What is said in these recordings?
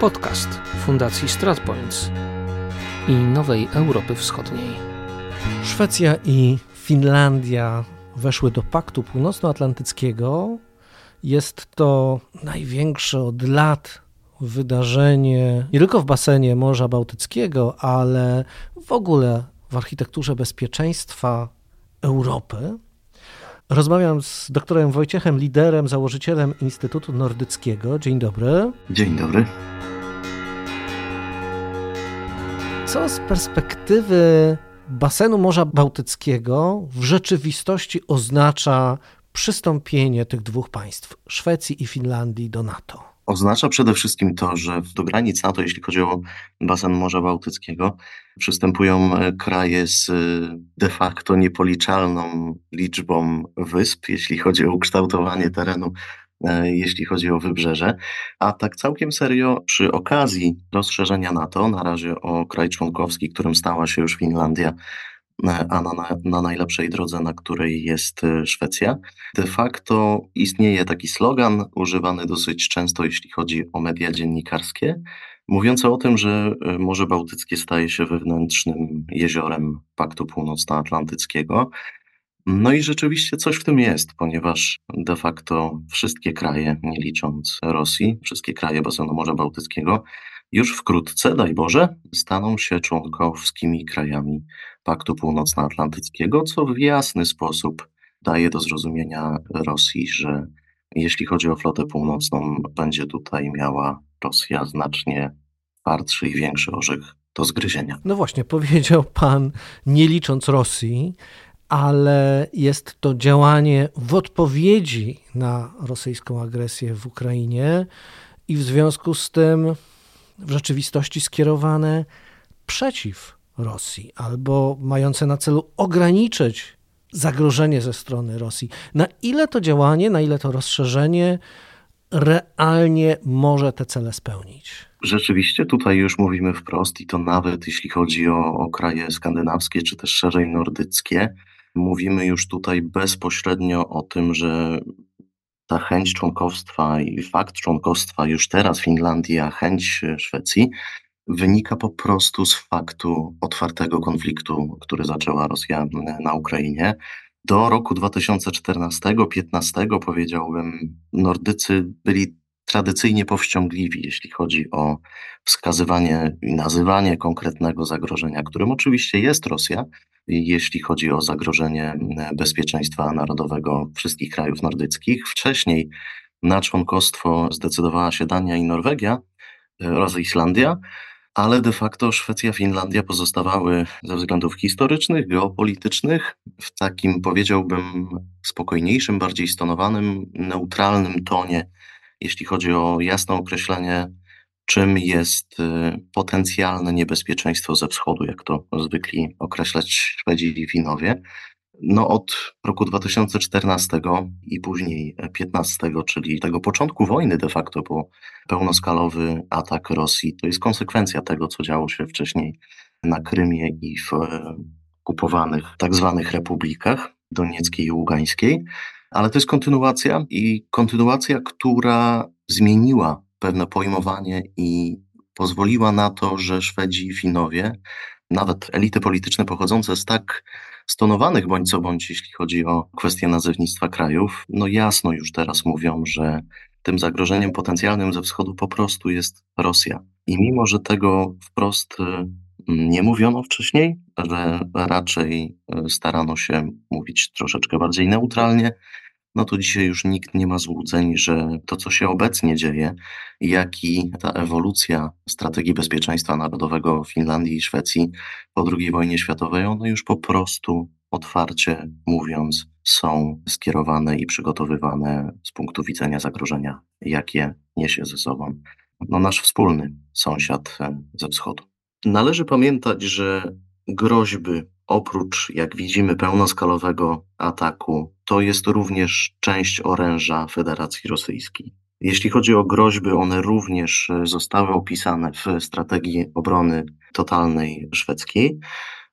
Podcast Fundacji StratPoints i Nowej Europy Wschodniej. Szwecja i Finlandia weszły do Paktu Północnoatlantyckiego. Jest to największe od lat wydarzenie nie tylko w basenie Morza Bałtyckiego, ale w ogóle w architekturze bezpieczeństwa Europy. Rozmawiam z doktorem Wojciechem Liderem, założycielem Instytutu Nordyckiego. Dzień dobry. Dzień dobry. Co z perspektywy basenu Morza Bałtyckiego w rzeczywistości oznacza przystąpienie tych dwóch państw, Szwecji i Finlandii, do NATO? Oznacza przede wszystkim to, że do granic NATO, jeśli chodzi o basen Morza Bałtyckiego, przystępują e, kraje z e, de facto niepoliczalną liczbą wysp, jeśli chodzi o ukształtowanie terenu, e, jeśli chodzi o wybrzeże. A tak całkiem serio, przy okazji rozszerzenia NATO, na razie o kraj członkowski, którym stała się już Finlandia, a na, na, na, najlepszej drodze, na której jest e, Szwecja. De facto istnieje taki slogan używany dosyć często, jeśli chodzi o media dziennikarskie, mówiący o tym, że e, Morze Bałtyckie staje się wewnętrznym jeziorem Paktu Północnoatlantyckiego. No i rzeczywiście coś w tym jest, ponieważ de facto wszystkie kraje, nie licząc Rosji, wszystkie kraje basenu Morza Bałtyckiego, już wkrótce, daj Boże, staną się członkowskimi krajami Paktu Północnoatlantyckiego, co w jasny sposób daje do zrozumienia Rosji, że jeśli chodzi o flotę północną, będzie tutaj miała Rosja znacznie twardszy i większy orzech do zgryzienia. No właśnie, powiedział pan, nie licząc Rosji, ale jest to działanie w odpowiedzi na rosyjską agresję w Ukrainie i w związku z tym w rzeczywistości skierowane przeciw Rosji albo mające na celu ograniczyć zagrożenie ze strony Rosji. Na ile to działanie, na ile to rozszerzenie realnie może te cele spełnić? Rzeczywiście tutaj już mówimy wprost i to nawet jeśli chodzi o, o kraje skandynawskie czy też szerzej nordyckie, mówimy już tutaj bezpośrednio o tym, że ta chęć członkostwa i fakt członkostwa już teraz Finlandii, a chęć Szwecji wynika po prostu z faktu otwartego konfliktu, który zaczęła Rosja na Ukrainie. Do roku 2014-15 powiedziałbym, Nordycy byli tradycyjnie powściągliwi, jeśli chodzi o wskazywanie i nazywanie konkretnego zagrożenia, którym oczywiście jest Rosja, jeśli chodzi o zagrożenie bezpieczeństwa narodowego wszystkich krajów nordyckich. Wcześniej na członkostwo zdecydowała się Dania i Norwegia oraz Islandia, ale de facto Szwecja, Finlandia pozostawały ze względów historycznych, geopolitycznych w takim, powiedziałbym, spokojniejszym, bardziej stonowanym, neutralnym tonie, jeśli chodzi o jasne określenie, czym jest y, potencjalne niebezpieczeństwo ze wschodu, jak to zwykli określać Szwedzi i Finowie. No od roku 2014 i później 15, czyli tego początku wojny de facto, bo pełnoskalowy atak Rosji to jest konsekwencja tego, co działo się wcześniej na Krymie i w e, okupowanych tak zwanych republikach donieckiej i ługańskiej, ale to jest kontynuacja i kontynuacja, która zmieniła pewne pojmowanie i pozwoliła na to, że Szwedzi i Finowie, nawet elity polityczne pochodzące z tak stonowanych bądź co bądź, jeśli chodzi o kwestię nazewnictwa krajów, no jasno już teraz mówią, że tym zagrożeniem potencjalnym ze wschodu po prostu jest Rosja. I mimo, że tego wprost y, nie mówiono wcześniej, że raczej y, starano się mówić troszeczkę bardziej neutralnie, no to dzisiaj już nikt nie ma złudzeń, że to, co się obecnie dzieje, jak i ta ewolucja strategii bezpieczeństwa narodowego Finlandii i Szwecji po II wojnie światowej, one już po prostu otwarcie mówiąc, są skierowane i przygotowywane z punktu widzenia zagrożenia, jakie niesie ze sobą no, nasz wspólny sąsiad e, ze wschodu. Należy pamiętać, że groźby oprócz, jak widzimy, pełnoskalowego ataku, to jest również część oręża Federacji Rosyjskiej. Jeśli chodzi o groźby, one również zostały opisane w strategii obrony totalnej szwedzkiej.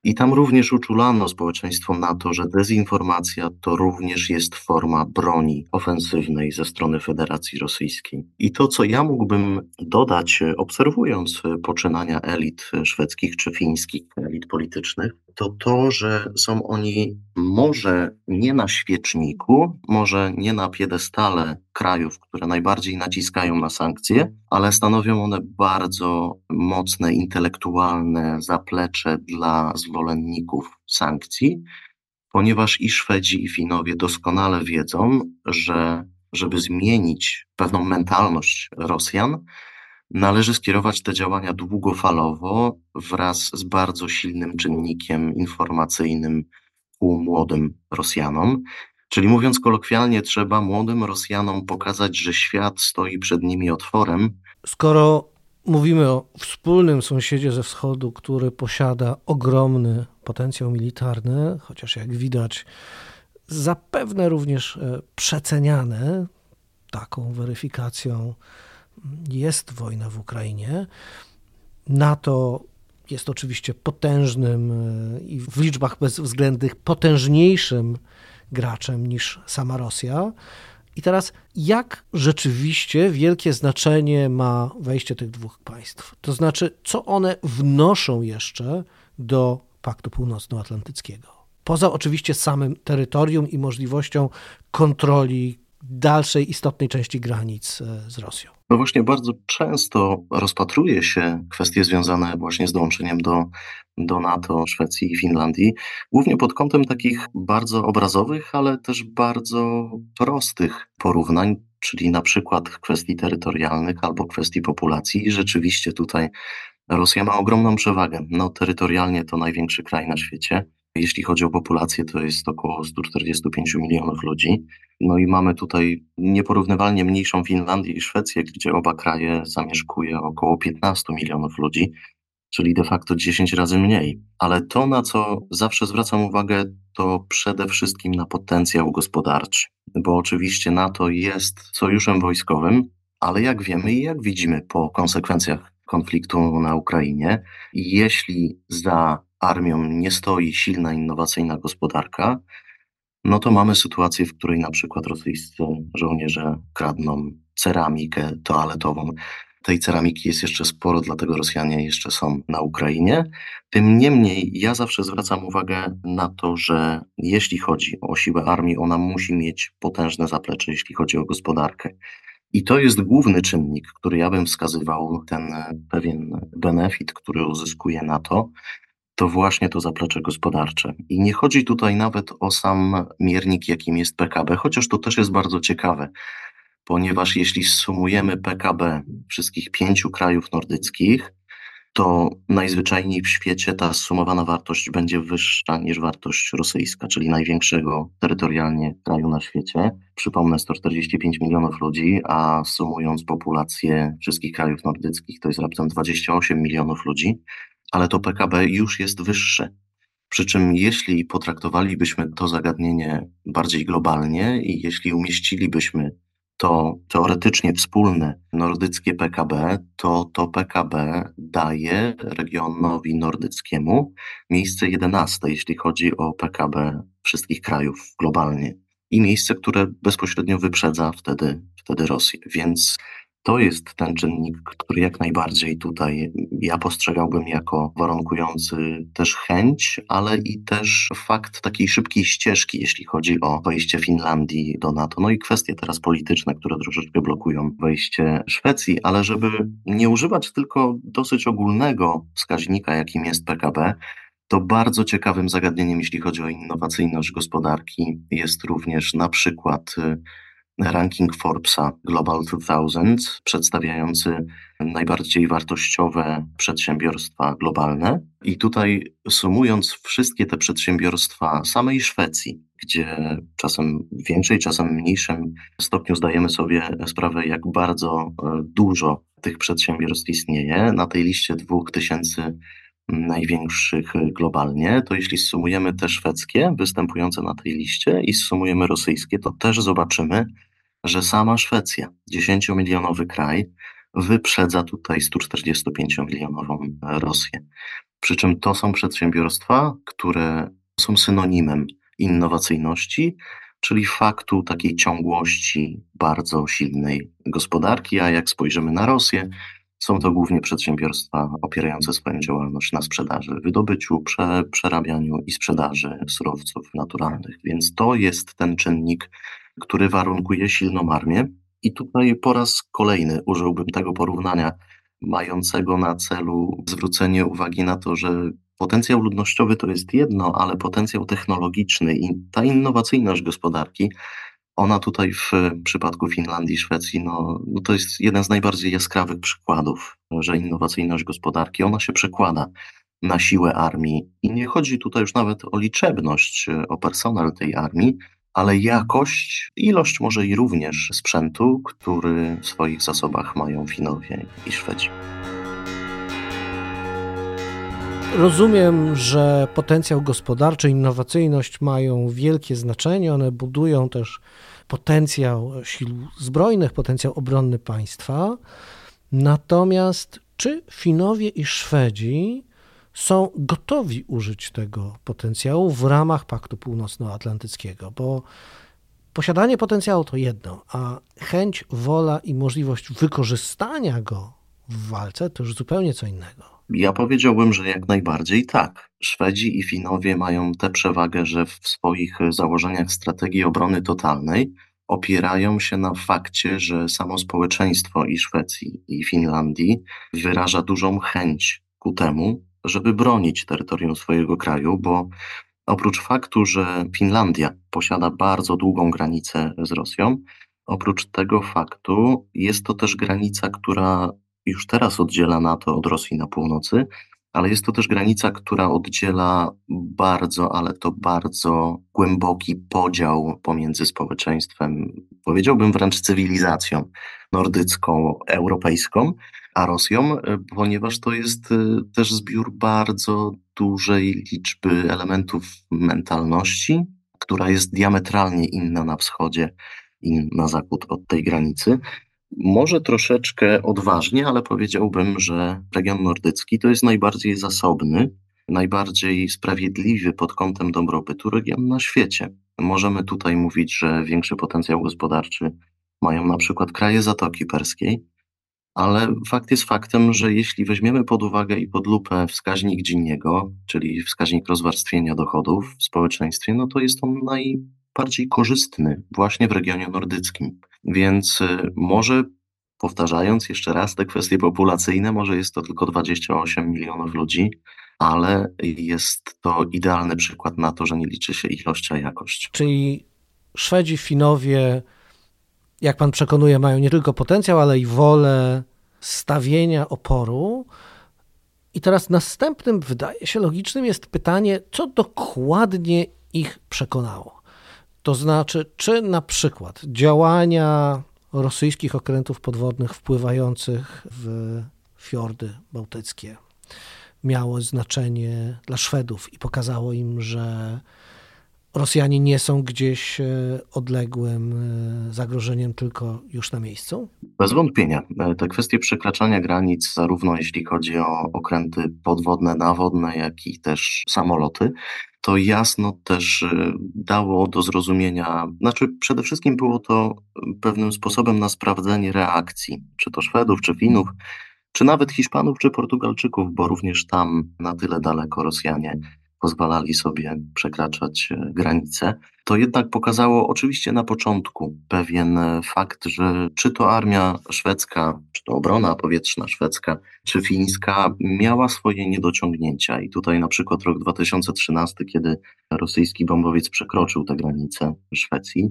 I tam również uczulano społeczeństwo na to, że dezinformacja to również jest forma broni ofensywnej ze strony Federacji Rosyjskiej. I to, co ja mógłbym dodać, obserwując poczynania elit szwedzkich czy fińskich, elit politycznych, to to, że są oni może nie na świeczniku, może nie na piedestale krajów, które najbardziej naciskają na sankcje, ale stanowią one bardzo mocne intelektualne zaplecze dla zwolenników sankcji, ponieważ i Szwedzi, i Finowie doskonale wiedzą, że żeby zmienić pewną mentalność Rosjan, należy skierować te działania długofalowo wraz z bardzo silnym czynnikiem informacyjnym ku młodym Rosjanom. Czyli mówiąc kolokwialnie, trzeba młodym Rosjanom pokazać, że świat stoi przed nimi otworem. Skoro mówimy o wspólnym sąsiedzie ze wschodu, który posiada ogromny potencjał militarny, chociaż jak widać, zapewne również e, przeceniany taką weryfikacją jest wojna w Ukrainie. NATO jest oczywiście potężnym e, i w liczbach bezwzględnych potężniejszym graczem niż sama Rosja. I teraz, jak rzeczywiście wielkie znaczenie ma wejście tych dwóch państw? To znaczy, co one wnoszą jeszcze do Paktu Północnoatlantyckiego? Poza oczywiście samym terytorium i możliwością kontroli dalszej istotnej części granic e, z Rosją. No właśnie, bardzo często rozpatruje się kwestie związane właśnie z dołączeniem do, do NATO Szwecji i Finlandii, głównie pod kątem takich bardzo obrazowych, ale też bardzo prostych porównań, czyli na przykład kwestii terytorialnych albo kwestii populacji. I rzeczywiście tutaj Rosja ma ogromną przewagę. No, terytorialnie to największy kraj na świecie. Jeśli chodzi o populację, to jest około 145 milionów ludzi. No i mamy tutaj nieporównywalnie mniejszą Finlandię i Szwecję, gdzie oba kraje zamieszkuje około 15 milionów ludzi, czyli de facto 10 razy mniej. Ale to, na co zawsze zwracam uwagę, to przede wszystkim na potencjał gospodarczy, bo oczywiście NATO jest sojuszem wojskowym, ale jak wiemy i jak widzimy po konsekwencjach konfliktu na Ukrainie, jeśli za armią nie stoi silna, innowacyjna gospodarka, no to mamy sytuację, w której na przykład rosyjscy żołnierze kradną ceramikę toaletową. Tej ceramiki jest jeszcze sporo, dlatego Rosjanie jeszcze są na Ukrainie. Tym niemniej ja zawsze zwracam uwagę na to, że jeśli chodzi o siłę armii, ona musi mieć potężne zaplecze, jeśli chodzi o gospodarkę. I to jest główny czynnik, który ja bym wskazywał, ten pewien benefit, który uzyskuje NATO, to właśnie to zaplecze gospodarcze. I nie chodzi tutaj nawet o sam miernik, jakim jest PKB, chociaż to też jest bardzo ciekawe, ponieważ jeśli sumujemy PKB wszystkich pięciu krajów nordyckich, to najzwyczajniej w świecie ta sumowana wartość będzie wyższa niż wartość rosyjska, czyli największego terytorialnie kraju na świecie. Przypomnę, 145 milionów ludzi, a sumując populację wszystkich krajów nordyckich, to jest raptem 28 milionów ludzi ale to PKB już jest wyższe. Przy czym, jeśli potraktowalibyśmy to zagadnienie bardziej globalnie i jeśli umieścilibyśmy to teoretycznie wspólne nordyckie PKB, to to PKB daje regionowi nordyckiemu miejsce 11, jeśli chodzi o PKB wszystkich krajów globalnie. I miejsce, które bezpośrednio wyprzedza wtedy, wtedy Rosję. Więc to jest ten czynnik, który jak najbardziej tutaj ja postrzegałbym jako warunkujący też chęć, ale i też fakt takiej szybkiej ścieżki, jeśli chodzi o wejście Finlandii do NATO. No i kwestie teraz polityczne, które troszeczkę blokują wejście Szwecji, ale żeby nie używać tylko dosyć ogólnego wskaźnika, jakim jest PKB, to bardzo ciekawym zagadnieniem, jeśli chodzi o innowacyjność gospodarki, jest również na przykład ranking Forbesa Global 2000, przedstawiający najbardziej wartościowe przedsiębiorstwa globalne. I tutaj sumując wszystkie te przedsiębiorstwa samej Szwecji, gdzie czasem w większej, czasem mniejszym stopniu zdajemy sobie sprawę, jak bardzo e, dużo tych przedsiębiorstw istnieje, na tej liście 2000 największych globalnie, to jeśli sumujemy te szwedzkie występujące na tej liście i sumujemy rosyjskie, to też zobaczymy, że sama Szwecja, 10-milionowy kraj, wyprzedza tutaj 145-milionową Rosję. Przy czym to są przedsiębiorstwa, które są synonimem innowacyjności, czyli faktu takiej ciągłości bardzo silnej gospodarki, a jak spojrzymy na Rosję, są to głównie przedsiębiorstwa opierające swoją działalność na sprzedaży, wydobyciu, prze, przerabianiu i sprzedaży surowców naturalnych. Więc to jest ten czynnik, który warunkuje silną armię. I tutaj po raz kolejny użyłbym tego porównania, mającego na celu zwrócenie uwagi na to, że potencjał ludnościowy to jest jedno, ale potencjał technologiczny i ta innowacyjność gospodarki ona tutaj w przypadku Finlandii i Szwecji, no, no to jest jeden z najbardziej jaskrawych przykładów, że innowacyjność gospodarki, ona się przekłada na siłę armii. I nie chodzi tutaj już nawet o liczebność, o personel tej armii, ale jakość, ilość może i również sprzętu, który w swoich zasobach mają Finowie i Szwedzi. Rozumiem, że potencjał gospodarczy, innowacyjność mają wielkie znaczenie. One budują też potencjał sił zbrojnych, potencjał obronny państwa. Natomiast czy Finowie i Szwedzi są gotowi użyć tego potencjału w ramach Paktu Północnoatlantyckiego? Bo posiadanie potencjału to jedno, a chęć, wola i możliwość wykorzystania go w walce to już zupełnie co innego. Ja powiedziałbym, że jak najbardziej tak. Szwedzi i Finowie mają tę przewagę, że w swoich założeniach strategii obrony totalnej opierają się na fakcie, że samo społeczeństwo i Szwecji, i Finlandii wyraża dużą chęć ku temu, żeby bronić terytorium swojego kraju, bo oprócz faktu, że Finlandia posiada bardzo długą granicę z Rosją, oprócz tego faktu jest to też granica, która już teraz oddziela NATO od Rosji na północy, ale jest to też granica, która oddziela bardzo, ale to bardzo głęboki podział pomiędzy społeczeństwem, powiedziałbym wręcz cywilizacją nordycką, europejską, a Rosją, ponieważ to jest y, też zbiór bardzo dużej liczby elementów mentalności, która jest diametralnie inna na wschodzie i na zachód od tej granicy. Może troszeczkę odważnie, ale powiedziałbym, że region nordycki to jest najbardziej zasobny, najbardziej sprawiedliwy pod kątem dobrobytu region na świecie. Możemy tutaj mówić, że większy potencjał gospodarczy mają na przykład kraje Zatoki Perskiej, ale fakt jest faktem, że jeśli weźmiemy pod uwagę i pod lupę wskaźnik Giniego, czyli wskaźnik rozwarstwienia dochodów w społeczeństwie, no to jest on najbardziej korzystny właśnie w regionie nordyckim. Więc y, może powtarzając jeszcze raz te kwestie populacyjne, może jest to tylko 28 milionów ludzi, ale jest to idealny przykład na to, że nie liczy się ilość, a jakość. Czyli Szwedzi, Finowie, jak pan przekonuje, mają nie tylko potencjał, ale i wolę stawienia oporu. I teraz następnym, wydaje się logicznym, jest pytanie, co dokładnie ich przekonało. To znaczy, czy na przykład działania rosyjskich okrętów podwodnych wpływających w fiordy bałtyckie miało znaczenie dla Szwedów i pokazało im, że Rosjanie nie są gdzieś e, odległym e, zagrożeniem, tylko już na miejscu? Bez wątpienia. E, te kwestie przekraczania granic, zarówno jeśli chodzi o okręty podwodne, nawodne, jak i też samoloty, to jasno też dało do zrozumienia, znaczy przede wszystkim było to pewnym sposobem na sprawdzenie reakcji, czy to Szwedów, czy Finów, czy nawet Hiszpanów, czy Portugalczyków, bo również tam na tyle daleko Rosjanie pozwalali sobie przekraczać e, granice, to jednak pokazało oczywiście na początku pewien e, fakt, że czy to armia szwedzka, czy to obrona powietrzna szwedzka, czy fińska miała swoje niedociągnięcia. I tutaj na przykład rok 2013, kiedy rosyjski bombowiec przekroczył te granice Szwecji,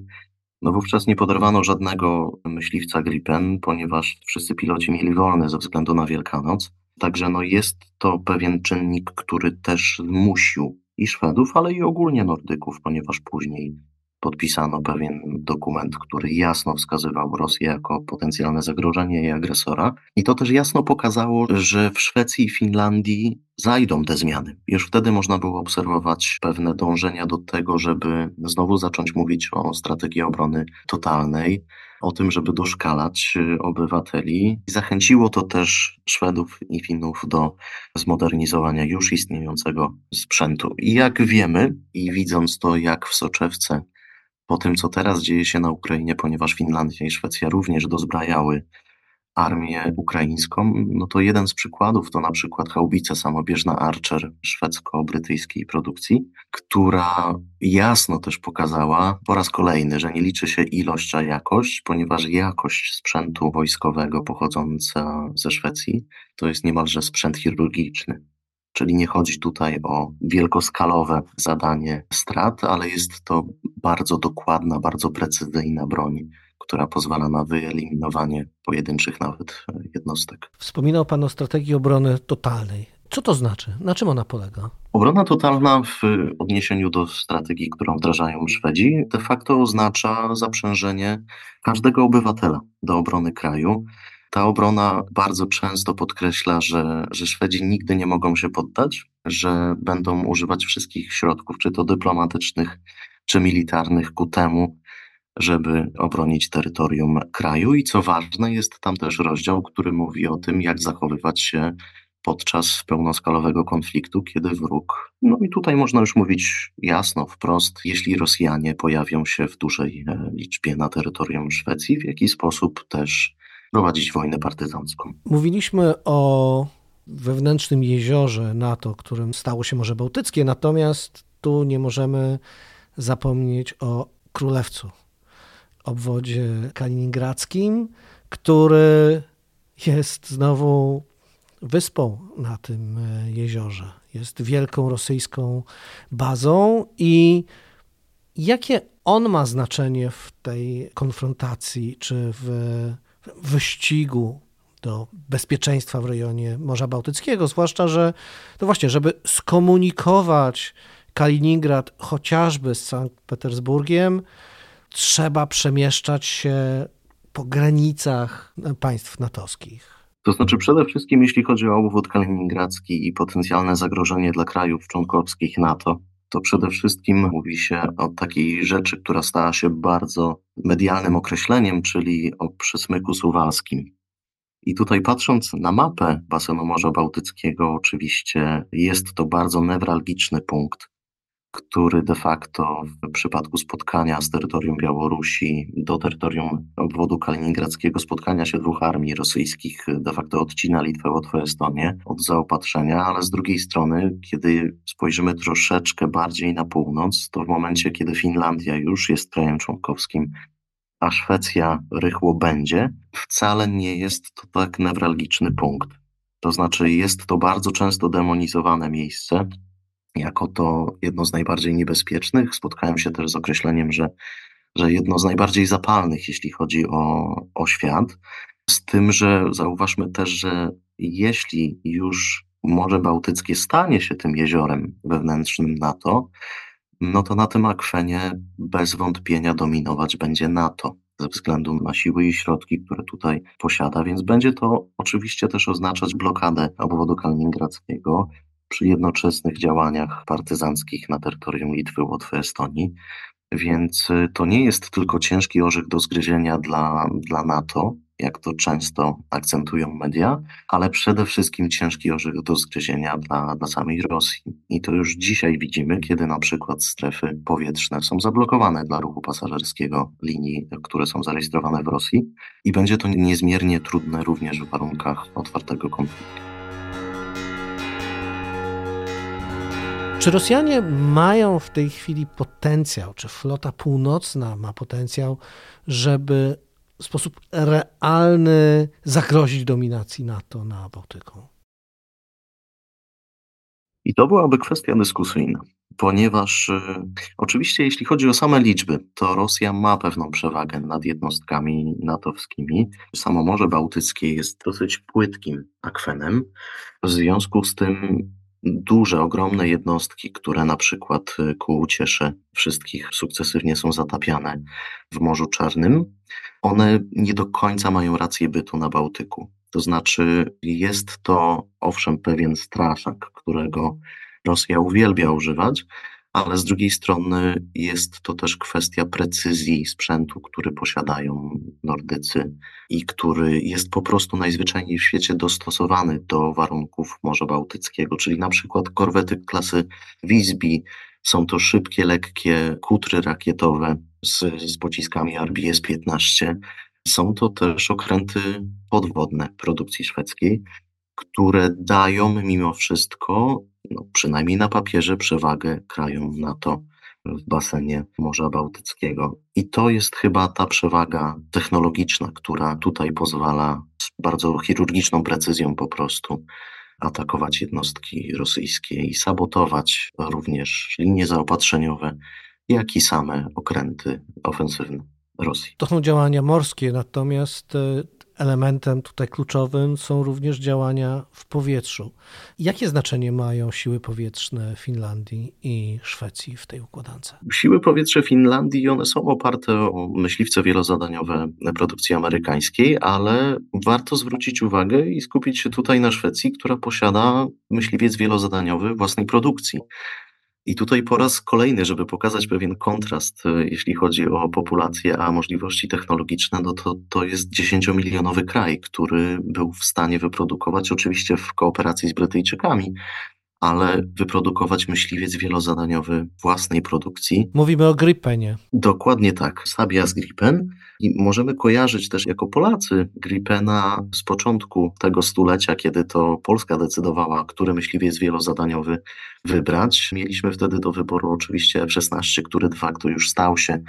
no wówczas nie poderwano żadnego myśliwca Gripen, ponieważ wszyscy piloci mieli wolne ze względu na Wielkanoc. Także no jest to pewien czynnik, który też zmusił i Szwedów, ale i ogólnie Nordyków, ponieważ później podpisano pewien dokument, który jasno wskazywał Rosję jako potencjalne zagrożenie i agresora. I to też jasno pokazało, że w Szwecji i Finlandii zajdą te zmiany. Już wtedy można było obserwować pewne dążenia do tego, żeby znowu zacząć mówić o strategii obrony totalnej, o tym, żeby doszkalać y, obywateli. Zachęciło to też Szwedów i Finów do zmodernizowania już istniejącego sprzętu. I jak wiemy, i widząc to, jak w soczewce, po tym, co teraz dzieje się na Ukrainie, ponieważ Finlandia i Szwecja również dozbrajały armię ukraińską, no to jeden z przykładów to na przykład haubica samobieżna Archer szwedzko-brytyjskiej produkcji, która jasno też pokazała po raz kolejny, że nie liczy się ilość, a jakość, ponieważ jakość sprzętu wojskowego pochodząca ze Szwecji to jest niemalże sprzęt chirurgiczny. Czyli nie chodzi tutaj o wielkoskalowe zadanie strat, ale jest to bardzo dokładna, bardzo precyzyjna broń która pozwala na wyeliminowanie pojedynczych nawet e, jednostek. Wspominał Pan o strategii obrony totalnej. Co to znaczy? Na czym ona polega? Obrona totalna w odniesieniu do strategii, którą wdrażają Szwedzi, de facto oznacza zaprzężenie każdego obywatela do obrony kraju. Ta obrona bardzo często podkreśla, że, że Szwedzi nigdy nie mogą się poddać, że będą używać wszystkich środków, czy to dyplomatycznych, czy militarnych, ku temu, żeby obronić terytorium kraju. I co ważne, jest tam też rozdział, który mówi o tym, jak zachowywać się podczas pełnoskalowego konfliktu, kiedy wróg. No i tutaj można już mówić jasno, wprost, jeśli Rosjanie pojawią się w dużej e, liczbie na terytorium Szwecji, w jaki sposób też prowadzić wojnę partyzancką. Mówiliśmy o wewnętrznym jeziorze NATO, którym stało się Morze Bałtyckie, natomiast tu nie możemy zapomnieć o Królewcu, obwodzie kaliningradzkim, który jest znowu wyspą na tym e, jeziorze. Jest wielką rosyjską bazą i jakie on ma znaczenie w tej konfrontacji czy w wyścigu do bezpieczeństwa w rejonie Morza Bałtyckiego, zwłaszcza, że to właśnie, żeby skomunikować Kaliningrad chociażby z Sankt Petersburgiem, trzeba przemieszczać się po granicach państw natowskich? To znaczy przede wszystkim jeśli chodzi o obwód kaliningradzki i potencjalne zagrożenie dla krajów członkowskich NATO, to przede wszystkim mówi się o takiej rzeczy, która stała się bardzo medialnym określeniem, czyli o przesmyku suwalskim. I tutaj patrząc na mapę basenu Morza Bałtyckiego, oczywiście jest to bardzo newralgiczny punkt, który de facto w przypadku spotkania z terytorium Białorusi do terytorium obwodu kaliningradzkiego, spotkania się dwóch armii rosyjskich de facto odcina Litwę, Łotwę, Estonię od zaopatrzenia, ale z drugiej strony, kiedy spojrzymy troszeczkę bardziej na północ, to w momencie, kiedy Finlandia już jest krajem członkowskim, a Szwecja rychło będzie, wcale nie jest to tak newralgiczny punkt. To znaczy, jest to bardzo często demonizowane miejsce, jako to jedno z najbardziej niebezpiecznych. Spotkałem się też z określeniem, że, że jedno z najbardziej zapalnych, jeśli chodzi o, o świat. Z tym, że zauważmy też, że jeśli już Morze Bałtyckie stanie się tym jeziorem wewnętrznym NATO, no to na tym akwenie bez wątpienia dominować będzie NATO ze względu na siły i środki, które tutaj posiada, więc będzie to oczywiście też oznaczać blokadę obwodu kaliningradzkiego, przy jednoczesnych działaniach partyzanckich na terytorium Litwy, Łotwy, Estonii. Więc y, to nie jest tylko ciężki orzech do zgryzienia dla, dla NATO, jak to często akcentują media, ale przede wszystkim ciężki orzech do zgryzienia dla, dla samej Rosji. I to już dzisiaj widzimy, kiedy na przykład strefy powietrzne są zablokowane dla ruchu pasażerskiego linii, które są zarejestrowane w Rosji i będzie to niezmiernie trudne również w warunkach otwartego konfliktu. Czy Rosjanie mają w tej chwili potencjał, czy flota północna ma potencjał, żeby w sposób realny zagrozić dominacji NATO na Bałtyku? I to byłaby kwestia dyskusyjna, ponieważ y, oczywiście jeśli chodzi o same liczby, to Rosja ma pewną przewagę nad jednostkami natowskimi. Samo Morze Bałtyckie jest dosyć płytkim akwenem, w związku z tym duże, ogromne jednostki, które na przykład y, ku uciesze wszystkich sukcesywnie są zatapiane w Morzu Czarnym, one nie do końca mają rację bytu na Bałtyku. To znaczy, jest to owszem pewien straszak, którego Rosja uwielbia używać, ale z drugiej strony jest to też kwestia precyzji sprzętu, który posiadają Nordycy i który jest po prostu najzwyczajniej w świecie dostosowany do warunków Morza Bałtyckiego, czyli na przykład korwety klasy Visby są to szybkie, lekkie kutry rakietowe z, z pociskami RBS-15. Są to też okręty podwodne produkcji szwedzkiej, które dają mimo wszystko, no przynajmniej na papierze, przewagę krajom NATO w basenie Morza Bałtyckiego. I to jest chyba ta przewaga technologiczna, która tutaj pozwala z bardzo chirurgiczną precyzją po prostu atakować jednostki rosyjskie i sabotować również linie zaopatrzeniowe, jak i same okręty ofensywne Rosji. To są działania morskie, natomiast e, elementem tutaj kluczowym są również działania w powietrzu. Jakie znaczenie mają siły powietrzne Finlandii i Szwecji w tej układance? Siły powietrzne Finlandii one są oparte o myśliwce wielozadaniowe produkcji amerykańskiej, ale warto zwrócić uwagę i skupić się tutaj na Szwecji, która posiada myśliwiec wielozadaniowy własnej produkcji. I tutaj po raz kolejny, żeby pokazać pewien kontrast, e, jeśli chodzi o populację, a możliwości technologiczne, no to, to jest 10-milionowy kraj, który był w stanie wyprodukować, oczywiście w kooperacji z Brytyjczykami, ale wyprodukować myśliwiec wielozadaniowy własnej produkcji. Mówimy o Gripenie. Dokładnie tak, Sabias Gripen. I możemy kojarzyć też jako Polacy Gripena z początku tego stulecia, kiedy to Polska decydowała, który myśliwiec wielozadaniowy wybrać. Mieliśmy wtedy do wyboru oczywiście F-16, który de facto już stał się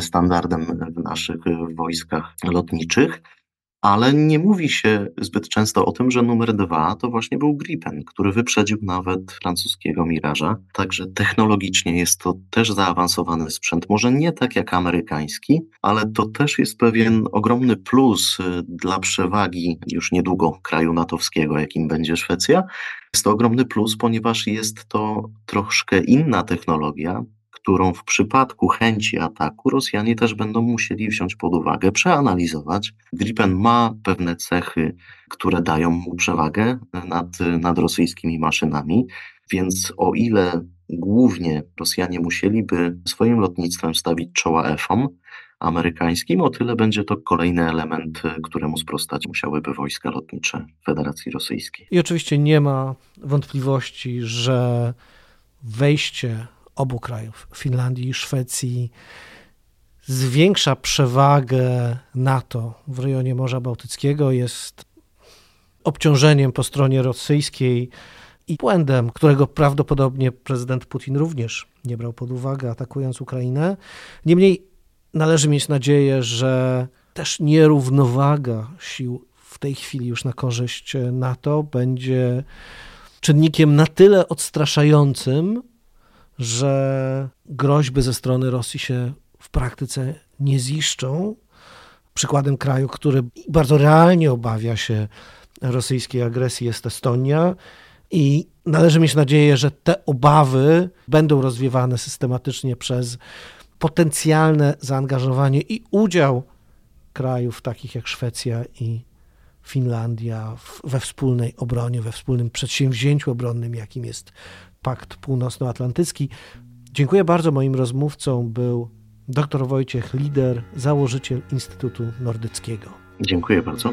standardem w naszych wojskach lotniczych ale nie mówi się zbyt często o tym, że numer dwa to właśnie był Gripen, który wyprzedził nawet francuskiego Miraża. Także technologicznie jest to też zaawansowany sprzęt, może nie tak jak amerykański, ale to też jest pewien ogromny plus y, dla przewagi już niedługo kraju natowskiego, jakim będzie Szwecja. Jest to ogromny plus, ponieważ jest to troszkę inna technologia, którą w przypadku chęci ataku Rosjanie też będą musieli wziąć pod uwagę, przeanalizować. Gripen ma pewne cechy, które dają mu przewagę nad, nad rosyjskimi maszynami, więc o ile głównie Rosjanie musieliby swoim lotnictwem stawić czoła F-om, amerykańskim, o tyle będzie to kolejny element, któremu sprostać musiałyby wojska lotnicze Federacji Rosyjskiej. I oczywiście nie ma wątpliwości, że wejście obu krajów, Finlandii i Szwecji, zwiększa przewagę NATO w rejonie Morza Bałtyckiego, jest obciążeniem po stronie rosyjskiej i błędem, którego prawdopodobnie prezydent Putin również nie brał pod uwagę, atakując Ukrainę. Niemniej należy mieć nadzieję, że też nierównowaga sił w tej chwili już na korzyść NATO będzie czynnikiem na tyle odstraszającym, że groźby ze strony Rosji się w praktyce nie ziszczą. Przykładem kraju, który bardzo realnie obawia się rosyjskiej agresji jest Estonia. I należy mieć nadzieję, że te obawy będą rozwiewane systematycznie przez potencjalne zaangażowanie i udział krajów takich jak Szwecja i Finlandia we wspólnej obronie, we wspólnym przedsięwzięciu obronnym, jakim jest Pakt Północnoatlantycki. Dziękuję bardzo. Moim rozmówcą był dr Wojciech Lider, założyciel Instytutu Nordyckiego. Dziękuję bardzo.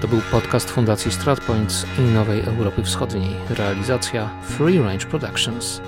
To był podcast Fundacji StratPoints i Nowej Europy Wschodniej. Realizacja Free Range Productions.